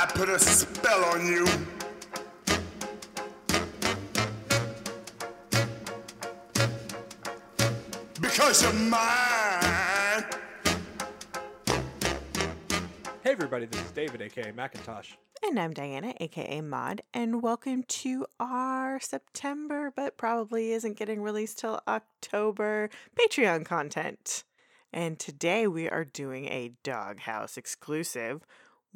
I put a spell on you. Because you're mine. Hey everybody, this is David, aka Macintosh. And I'm Diana, aka Maud, and welcome to our September, but probably isn't getting released till October Patreon content. And today we are doing a Doghouse exclusive.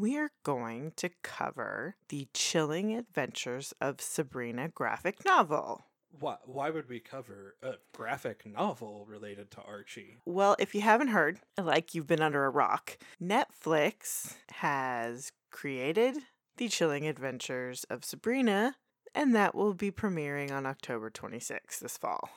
We are going to cover the chilling adventures of Sabrina graphic novel. Why, why would we cover a graphic novel related to Archie? Well, if you haven't heard, like you've been under a rock, Netflix has created The Chilling Adventures of Sabrina, and that will be premiering on October 26th this fall.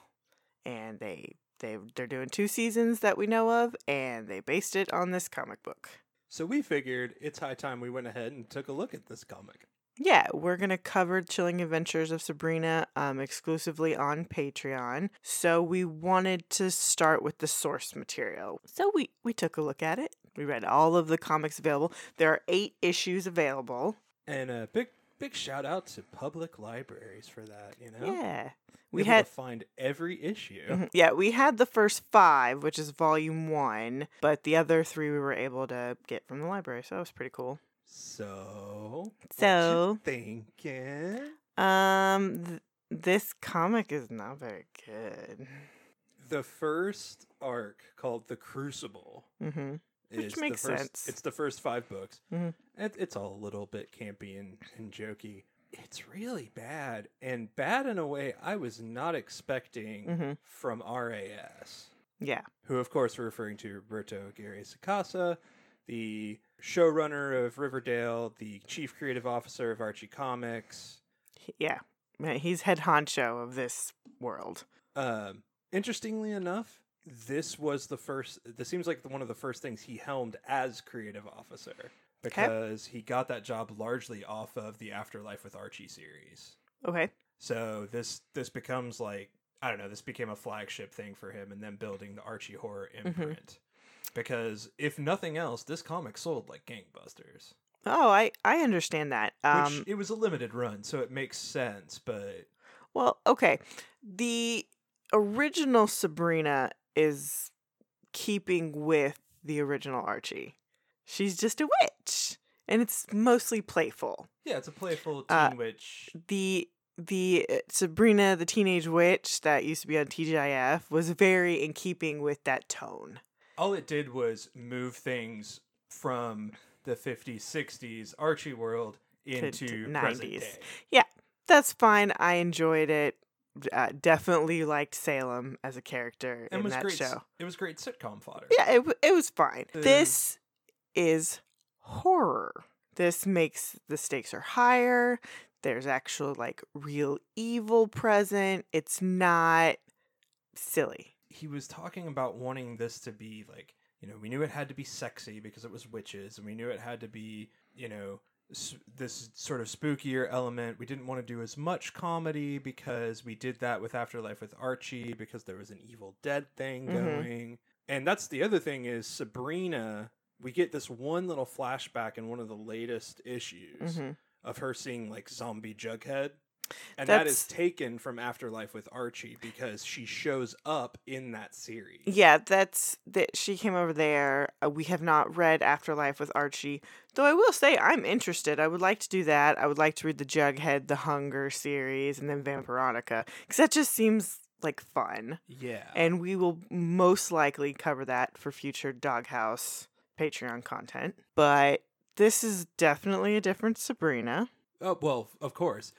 And they they they're doing two seasons that we know of, and they based it on this comic book. So we figured it's high time we went ahead and took a look at this comic. Yeah, we're gonna cover Chilling Adventures of Sabrina um, exclusively on Patreon. So we wanted to start with the source material. So we we took a look at it. We read all of the comics available. There are eight issues available. And a big big shout out to public libraries for that, you know? Yeah, we Able had to find every issue. Mhm. yeah we had the first five, which is volume one, but the other three we were able to get from the library. So that was pretty cool. So So- thinking? Um, th- this comic is not very good. The first arc called The Crucible Mm-hmm. The makes first- sense. It's the first five books. Mhm. It, it's all a little bit campy and, and jokey. It's really bad, and bad in a way I was not expecting Mhm. from RAS, Yeah. who, of course, we're referring to Roberto Aguirre Sacasa, the showrunner of Riverdale, the chief creative officer of Archie Comics. Yeah. Man, He's head honcho of this world. Um, interestingly enough, this was the first. This seems like the, one of the first things he helmed as creative officer because he got that job largely off of the Afterlife with Archie series. Okay. So this this becomes like I don't know. This became a flagship thing for him, and then building the Archie horror imprint. Because if nothing else, this comic sold like gangbusters. Oh, I I understand that. Which Um, it was a limited run, so it makes sense. But well, okay. The original Sabrina is keeping with the original Archie. She's just a witch, and it's mostly playful. yeah, it's a playful teen Uh, witch. the the uh, Sabrina the Teenage Witch that used to be on TGIF was very in keeping with that tone. all it did was move things from the 50s 60s archie world into present 90s. day Yeah, that's fine. I enjoyed it. Uh, definitely liked Salem as a character and in was that great show. it was great sitcom fodder Yeah, it, it was fine. Uh, this is horror. This makes the stakes are higher. There's actual like real evil present. It's not silly. he was talking about wanting this to be like you know we knew it had to be sexy because it was witches and we knew it had to be you know this sort of spookier element we didn't want to do as much comedy because we did that with afterlife with archie because there was an evil dead thing Mhm. going and that's the other thing is sabrina we get this one little flashback in one of the latest issues Mhm. of her seeing like zombie jughead and that is That's- taken from afterlife with archie because she shows up in that series Yeah, that's that. She came over there. Uh, we have not read Afterlife with Archie, though. I will say I'm interested. I would like to do that. I would like to read the Jughead, the Hunger series, and then Vampironica, because that just seems like fun. yeah And we will most likely cover that for future Doghouse Patreon content. But this is definitely a different Sabrina. oh well of course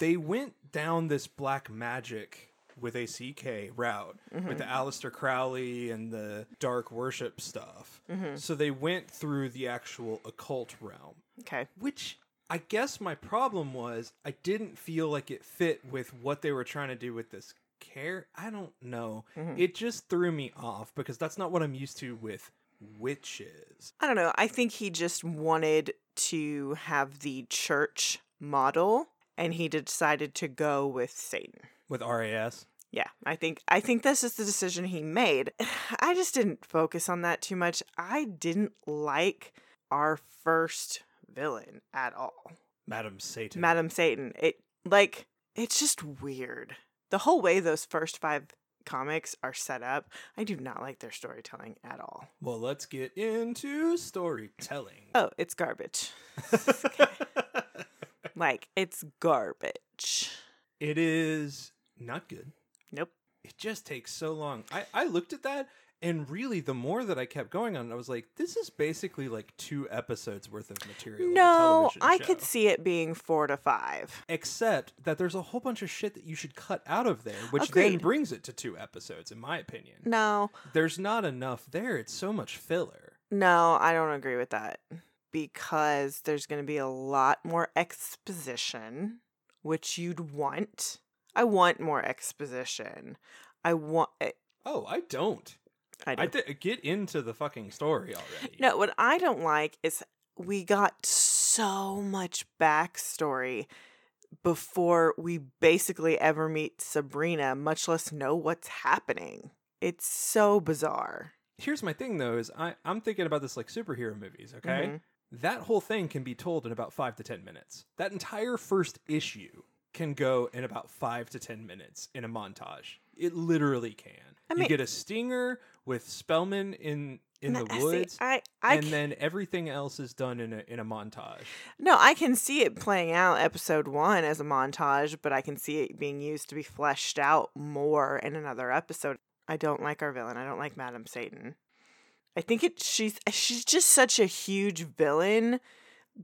they went down this black magic with a ck route with the Aleister crowley and the dark worship stuff so they went through the actual occult realm Okay. which I guess my problem was I didn't feel like it fit with what they were trying to do with this care. I don't know. Mm-hmm. It just threw me off because that's not what I'm used to with witches. I don't know. I think he just wanted to have the church model and he decided to go with Satan. With RAS. Yeah, I think I think that's just the decision he made. I just didn't focus on that too much. I didn't like our first villain at all. Madam Satan. Madam Satan. It like it's just weird. The whole way those first five comics are set up, I do not like their storytelling at all. well, let's get into storytelling. Oh, it's garbage. Like it's garbage. it is not good. Nope. It just takes so long. I, I looked at that, and really, the more that I kept going on, I was like, this is basically like two episodes worth of material. No, I show. could see it being four to five. Except that there's a whole bunch of shit that you should cut out of there, which then brings it to two episodes, in my opinion. No, There's not enough there. It's so much filler. no, I don't agree with that because there's going to be a lot more exposition, which you'd want. I want more exposition. I want. Oh, I don't. I do. I th- get into the fucking story already. No, what I don't like is we got so much backstory before we basically ever meet Sabrina, much less know what's happening. It's so bizarre. Here's my thing though: is I I'm thinking about this like superhero movies. Okay, Mhm. That whole thing can be told in about five to ten minutes. That entire first issue can go in about five to ten minutes in a montage. It literally can. I mean, you get a stinger with Spellman in in the see, woods. I, I and c- then everything else is done in a in a montage. no, I can see it playing out episode one as a montage, but I can see it being used to be fleshed out more in another episode. I don't like our villain. I don't like Madam Satan. I think it she's eh, she's just such a huge villain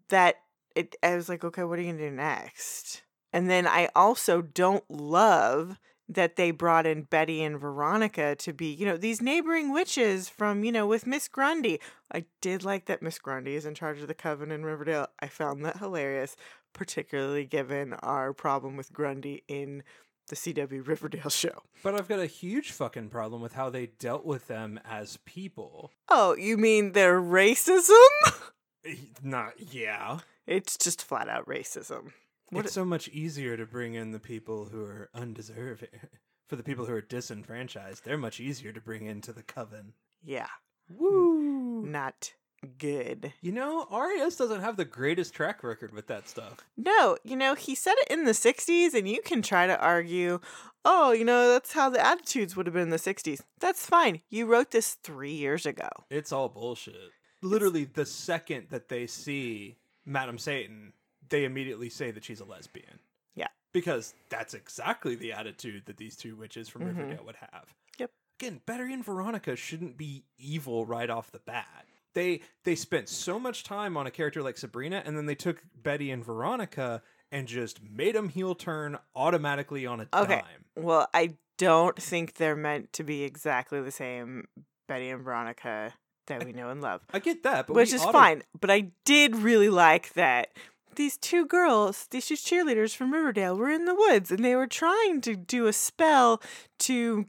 that it I was like, okay, what are you gonna do next? And then I also don't love that they brought in Betty and Veronica to be, you know, these neighboring witches from, you know, with Miss Grundy. I did like that Miss Grundy is in charge of the coven in Riverdale. I found that hilarious, particularly given our problem with Grundy in the CW Riverdale show. But I've got a huge fucking problem with how they dealt with them as people. Oh, you mean their racism? Eh, not yeah. It's just flat out racism. What it's so much easier to bring in the people who are undeserving. Eh, for the people who are disenfranchised, they're much easier to bring into the coven. Yeah, Woo! not good. You know, RAS doesn't have the greatest track record with that stuff. No, you know, he said it in the 60s, and you can try to argue, oh, you know, that's how the attitudes would have been in the 60s. That's fine. You wrote this three years ago. It's all bullshit. Literally, the second that they see Madam Satan, they immediately say that she's a lesbian. Yeah. Because that's exactly the attitude that these two witches from Mhm. Riverdale would have. Yep. Again, Betty and Veronica shouldn't be evil right off the bat. They they spent so much time on a character like Sabrina, and then they took Betty and Veronica and just made them heel turn automatically on a Okay. dime. Well, I don't think they're meant to be exactly the same Betty and Veronica that we know and love, I get that, but which is auto- fine. But I did really like that these two girls, these two cheerleaders from Riverdale, were in the woods and they were trying to do a spell to,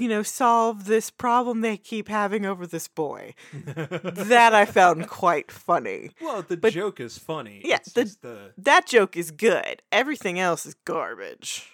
you know, solve this problem they keep having over this boy. that I found quite funny. well, the but- joke is funny. Yeah, it's the- just the That joke is good. Everything else is garbage.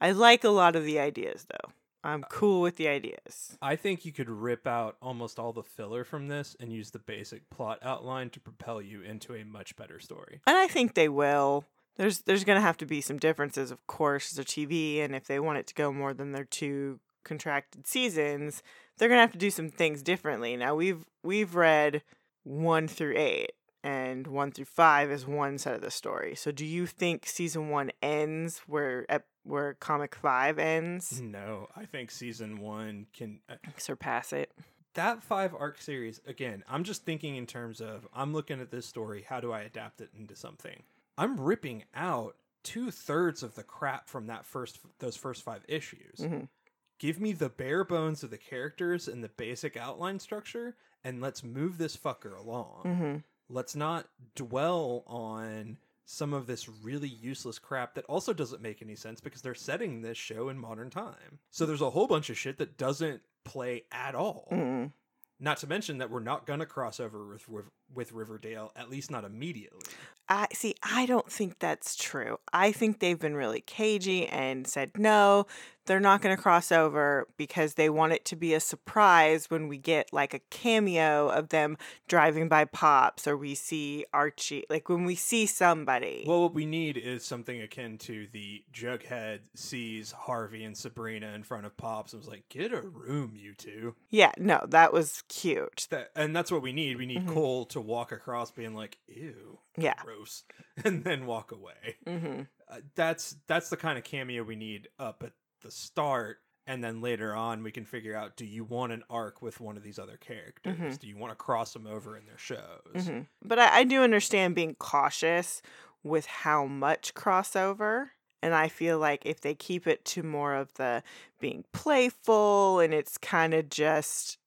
I like a lot of the ideas though. I'm uh, cool with the ideas. I think you could rip out almost all the filler from this and use the basic plot outline to propel you into a much better story. And I think they will. There's there's going to have to be some differences of course they're TV and if they want it to go more than their two contracted seasons, they're going to have to do some things differently. Now we've we've read 1 through 8 and 1 through 5 is one side of the story. So do you think season 1 ends where where comic 5 ends? No, I think season one can. Uh, Surpass it. that five arc series, again, I'm just thinking in terms of I'm looking at this story, how do I adapt it into something? I'm ripping out two thirds of the crap from that first those first five issues. Mhm. Give me the bare bones of the characters and the basic outline structure, and let's move this fucker along. Mhm. let's not dwell on some of this really useless crap that also doesn't make any sense because they're setting this show in modern time. So there's a whole bunch of shit that doesn't play at all. Mm. Not to mention that we're not going to cross over with Riv- with Riverdale at least not immediately. I see. I don't think that's true. I think they've been really cagey and said no. They're not going to cross over because they want it to be a surprise when we get like a cameo of them driving by Pops or we see Archie. Like when we see somebody. Well, what we need is something akin to the Jughead sees Harvey and Sabrina in front of Pops and was like, "Get a room, you two. yeah, no, that was cute. That, and that's what we need. We need Mhm. Cole to walk across, being like, "Ew, Yeah. gross," and then walk away. hmm Uh, that's that's the kind of cameo we need up at the start, and then later on we can figure out: Do you want an arc with one of these other characters? Mhm. Do you want to cross them over in their shows? hmm But I, I do understand being cautious with how much crossover. And I feel like if they keep it to more of the being playful and it's kind of just,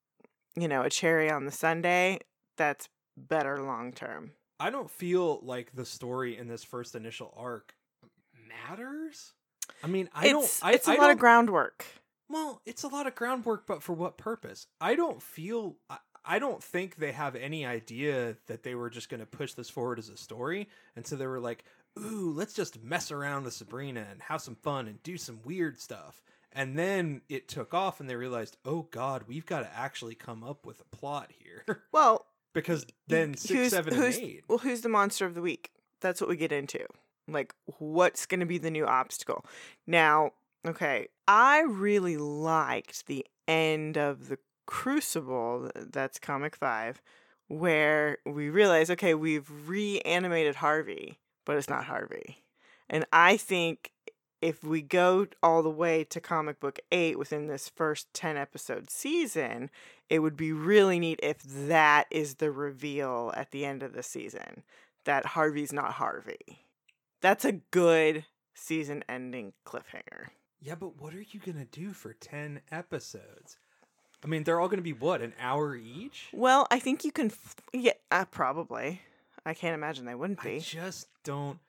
you know, a cherry on the sundae that's better long term. I don't feel like the story in this first initial arc matters. I mean, I don't. It's, I, it's a I lot of groundwork. Well, it's a lot of groundwork, but for what purpose? I don't feel. I, I don't think they have any idea that they were just going to push this forward as a story, and so they were like, "Ooh, let's just mess around with Sabrina and have some fun and do some weird stuff." And then it took off, and they realized, "Oh God, we've got to actually come up with a plot here." Well, because then six, who's, seven, who's, and eight. Well, who's the monster of the week? That's what we get into. Like, what's going to be the new obstacle? Now, okay, I really liked the end of the Crucible, uh, that's comic five, where we realize, okay, we've reanimated Harvey, but it's not Harvey. And I think if we go all the way to comic book eight within this first 10 episode season, it would be really neat if that is the reveal at the end of the season that Harvey's not Harvey. That's a good season ending cliffhanger. Yeah, but what are you gonna do for ten episodes? I mean, they're all gonna be what an hour each. Well, I think you can, f- yeah, uh, probably. I can't imagine they wouldn't be. I just don't.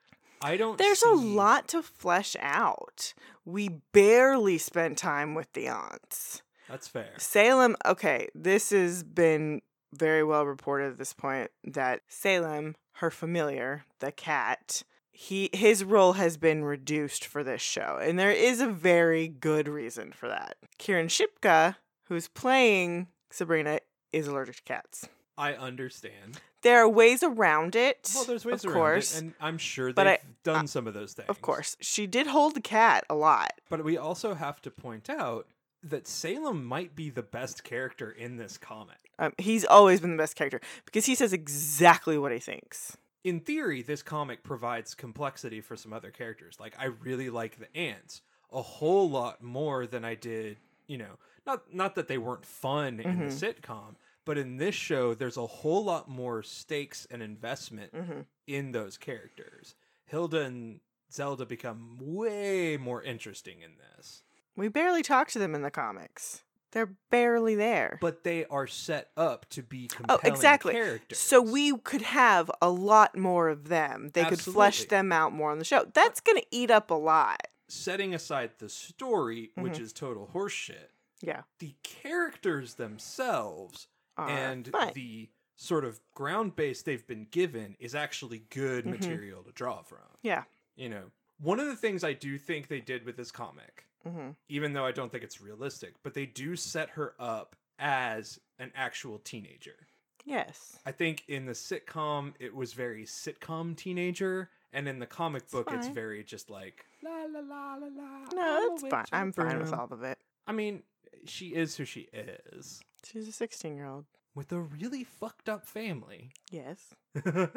I don't. There's a lot to flesh out. We barely spent time with the aunts. That's fair. Salem, okay, this has been very well reported at this point that Salem, her familiar, the cat, he his role has been reduced for this show, and there is a very good reason for that. Kiernan Shipka, who's playing Sabrina, is allergic to cats. I understand. There are ways around it. Well, there's ways of around course. it, and I'm sure they've I- done some of those things. Of course, she did hold the cat a lot. But we also have to point out that Salem might be the best character in this comic. Um, he's always been the best character because he says exactly what he thinks. In theory, this comic provides complexity for some other characters. Like I really like the aunts a whole lot more than I did, you know, not not that they weren't fun in the sitcom, but in this show there's a whole lot more stakes and investment hmm in those characters. Hilda and Zelda become way more interesting in this. We barely talk to them in the comics. They're barely there. But they are set up to be Oh, compelling exactly. characters. So we could have a lot more of them. They could flesh them out more on the show. That's going to eat up a lot. setting aside the story, which Mm-hmm. is total horseshit, Yeah. the characters themselves Are and fine. the sort of ground base they've been given is actually good Mhm. material to draw from. Yeah. You know, one of the things I do think they did with this comic, hmm even though I don't think it's realistic, but they do set her up as an actual teenager. Yes. I think in the sitcom it was very sitcom teenager, and in the comic book it's fine. very just like la la la la la. No, that's fine. I'm fine with all of it. I mean, she is who she is, She's a 16 year old. with a really fucked up family. Yes. uh,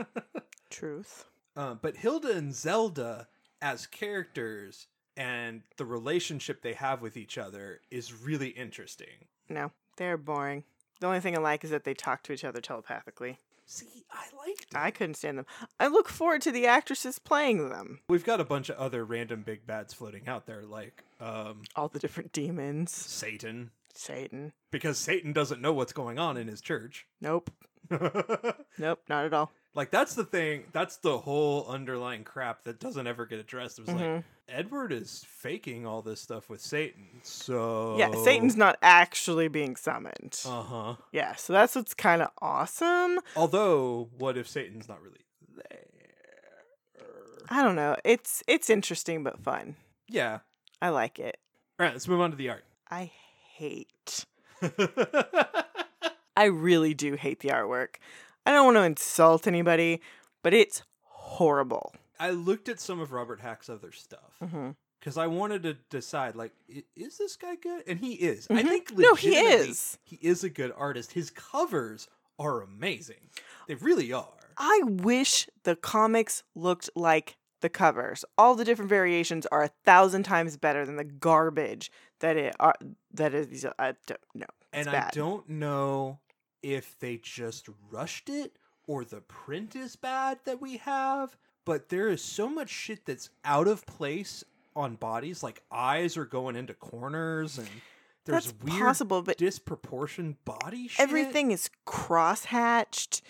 Truth. but Hilda and Zelda as characters and the relationship they have with each other is really interesting. No, they're boring. The only thing I like is that they talk to each other telepathically. See, I liked it. I couldn't stand them. I look forward to the actresses playing them. We've got a bunch of other random big bads floating out there, like um, All the different demons. Satan, Satan. because Satan doesn't know what's going on in his church. Nope. Nope, not at all. like that's the thing. That's the whole underlying crap that doesn't ever get addressed. It was Mhm. like Edward is faking all this stuff with Satan. So Yeah, Satan's not actually being summoned. Uh huh. Yeah, so that's what's kind of awesome. Although, what if Satan's not really there? I don't know. It's it's interesting but fun. Yeah, I like it. All right, let's move on to the art. I hate. I really do hate the artwork. I don't want to insult anybody, but it's horrible. I looked at some of Robert Hack's other stuff because I wanted to decide, like, i- is this guy good? And he is. I Mhm. think No, he legitimately, is. He is a good artist. His covers are amazing. They really are. I wish the comics looked like the covers. All the different variations are a thousand times better than the garbage that it are that is. I don't know. and I bad. don't know if they just rushed it or the print is bad that we have, but there is so much shit that's out of place on bodies. Like eyes are going into corners and there's That's weird possible, but disproportioned body shit. everything is cross-hatched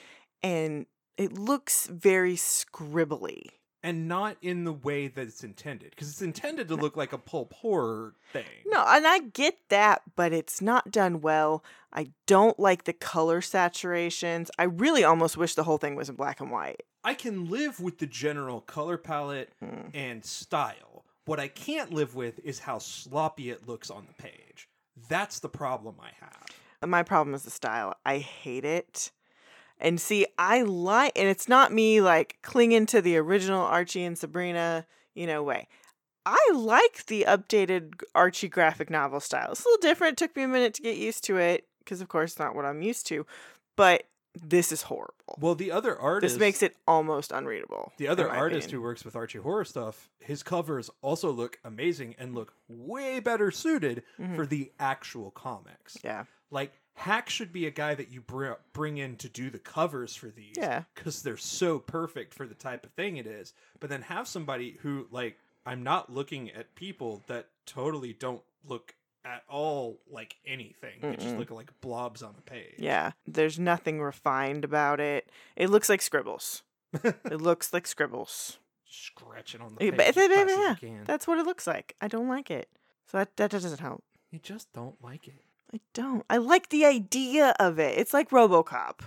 and it looks very scribbly. and not in the way that it's intended because it's intended to look like a pulp horror thing. No, and I get that, but it's not done well. I don't like the color saturations. I really almost wish the whole thing was in black and white. I can live with the general color palette Mm. and style. What I can't live with is how sloppy it looks on the page. That's the problem I have. My problem is the style. I hate it. And see, I like, and it's not me like clinging to the original Archie and Sabrina, you know, way. I like the updated Archie graphic novel style. It's a little different. It took me a minute to get used to it because, of course, not what I'm used to. But this is horrible. Well, the other artist this makes it almost unreadable. the other artist opinion. who works with Archie horror stuff. His covers also look amazing and look way better suited Mhm. for the actual comics. Yeah. Like Hack should be a guy that you br- bring in to do the covers for these. Yeah. because they're so perfect for the type of thing it is. But then have somebody who like I'm not looking at people that totally don't look at all like anything. They just look like blobs on a page. Yeah. There's nothing refined about it. It looks like scribbles. it looks like scribbles. Scratching on the Yeah, page. but- as fast as yeah, can. That's what it looks like. I don't like it. So that, that doesn't help. You just don't like it. I don't. I like the idea of it. It's like Robocop.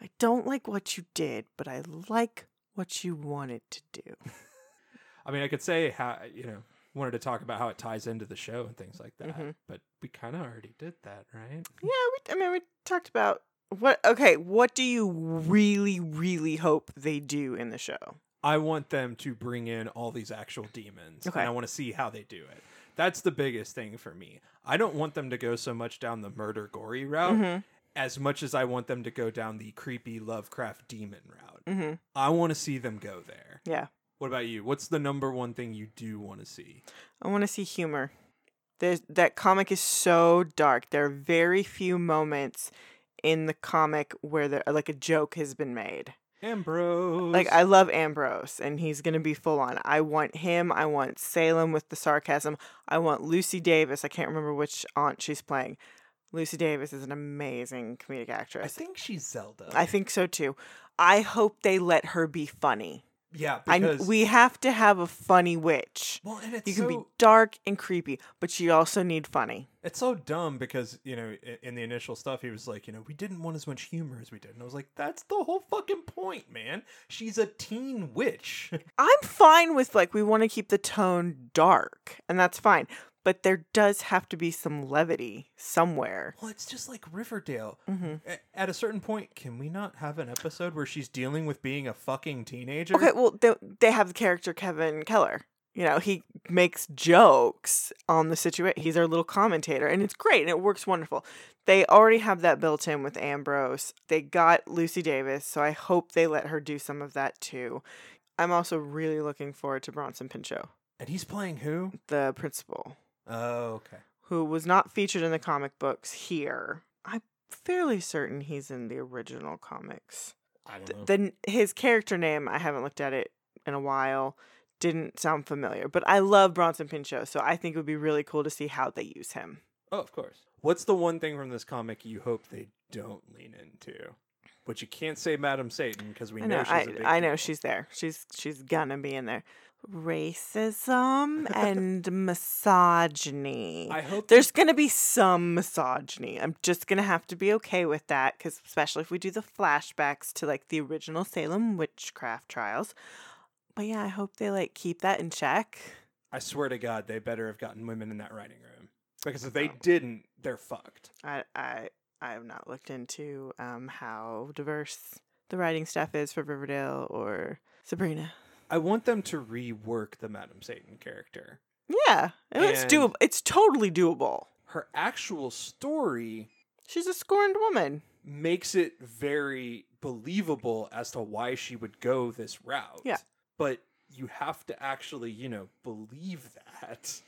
I don't like what you did, but I like what you wanted to do. I mean, I could say how you know wanted to talk about how it ties into the show and things like that, Mhm. but we kind of already did that, right? Yeah, we, I mean, we talked about what. Okay, what do you really, really hope they do in the show? I want them to bring in all these actual demons, Okay. and I want to see how they do it. That's the biggest thing for me. I don't want them to go so much down the murder gory route Mhm. as much as I want them to go down the creepy Lovecraft demon route. Mm-hmm. I want to see them go there. Yeah, What about you? What's the number one thing you do want to see? I want to see humor. There's that comic is so dark. There are very few moments in the comic where there like a joke has been made. Ambrose. Like I love Ambrose and he's going to be full on. I want him, I want Salem with the sarcasm. I want Lucy Davis. I can't remember which aunt she's playing. Lucy Davis is an amazing comedic actress. I think she's Zelda. I think so too. I hope they let her be funny. Yeah, I we have to have a funny witch. well, and it's You can so be dark and creepy, but you also need funny. It's so dumb because, you know, in the initial stuff, he was like, you know, we didn't want as much humor as we did. And I was like, that's the whole fucking point, man. She's a teen witch. I'm fine with like we want to keep the tone dark, and that's fine. But there does have to be some levity somewhere. well, it's just like Riverdale. hmm A- At a certain point, can we not have an episode where she's dealing with being a fucking teenager? Okay, well they, they have the character Kevin Keller. You know, he makes jokes on the situation. He's our little commentator, and it's great, and it works wonderful. They already have that built in with Ambrose. They got Lucy Davis, so I hope they let her do some of that too. I'm also really looking forward to Bronson Pinchot, And he's playing who? the principal. Oh, okay. who was not featured in the comic books here. I'm fairly certain he's in the original comics. I don't know. Then his character name, I haven't looked at it in a while, didn't sound familiar. But I love Bronson Pinchot, so I think it would be really cool to see how they use him. oh, of course. What's the one thing from this comic you hope they don't lean into? But you can't say Madam Satan because we I know, know, she's I, a big I know she's there. She's she's gonna be in there. Racism and misogyny. I hope There's going to be some misogyny. I'm just going to have to be okay with that because, especially if we do the flashbacks to like the original Salem witchcraft trials. But yeah, I hope they like keep that in check. I swear to God, they better have gotten women in that writing room. Because if they Oh. didn't, they're fucked. I I I have not looked into um how diverse the writing staff is for Riverdale or Sabrina. I want them to rework the Madam Satan character. Yeah, it's And- doable. It's totally doable. Her actual story She's a scorned woman. makes it very believable as to why she would go this route. Yeah. But you have to actually, you know, believe that.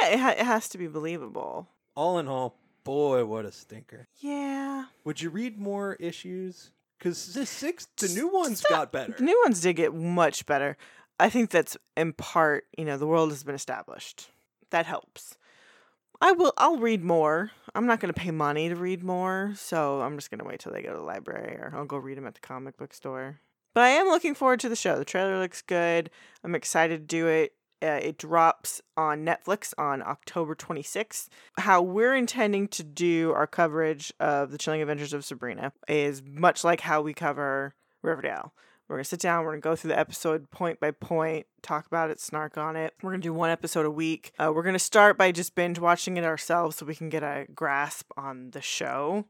Yeah, it, ha- it has to be believable. All in all, boy, what a stinker. Yeah, Would you read more issues? Because the six, the new ones Stop. got better. the new ones did get much better. I think that's in part, you know, the world has been established. That helps. I will. I'll read more. I'm not going to pay money to read more, so I'm just going to wait till they go to the library, or I'll go read them at the comic book store. But I am looking forward to the show. The trailer looks good. I'm excited to do it. Uh, it drops on Netflix on October 26th. How we're intending to do our coverage of the Chilling Adventures of Sabrina is much like how we cover Riverdale. We're going to sit down, we're going to go through the episode point by point, talk about it, snark on it. We're going to do one episode a week. Uh, we're going to start by just binge watching it ourselves so we can get a grasp on the show.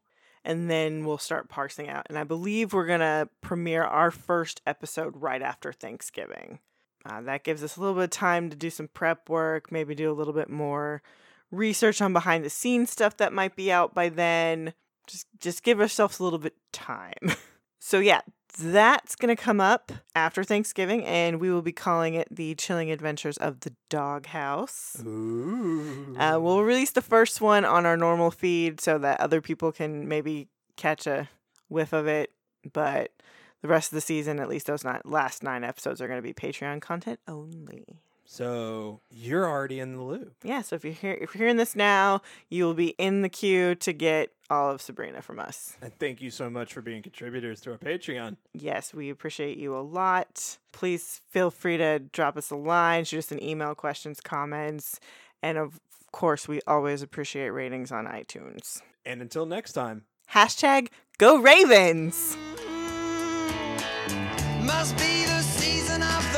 And then we'll start parsing out. And I believe we're going to premiere our first episode right after Thanksgiving. Uh, that gives us a little bit of time to do some prep work, maybe do a little bit more research on behind the scenes stuff that might be out by then. Just just give ourselves a little bit time. so yeah, that's going to come up after Thanksgiving and we will be calling it The Chilling Adventures of the Doghouse. Ooh. Uh, we'll release the first one on our normal feed so that other people can maybe catch a whiff of it. But the rest of the season, at least those nine, last nine episodes, are going to be Patreon content only. so you're already in the loop. Yeah, so if you're here, if you're hearing this now, you will be in the queue to get all of Sabrina from us. And thank you so much for being contributors to our Patreon. Yes, we appreciate you a lot. Please feel free to drop us a line, shoot us an email, questions, comments, and of course, we always appreciate ratings on iTunes. And until next time. Hashtag Go Ravens! Must be the season of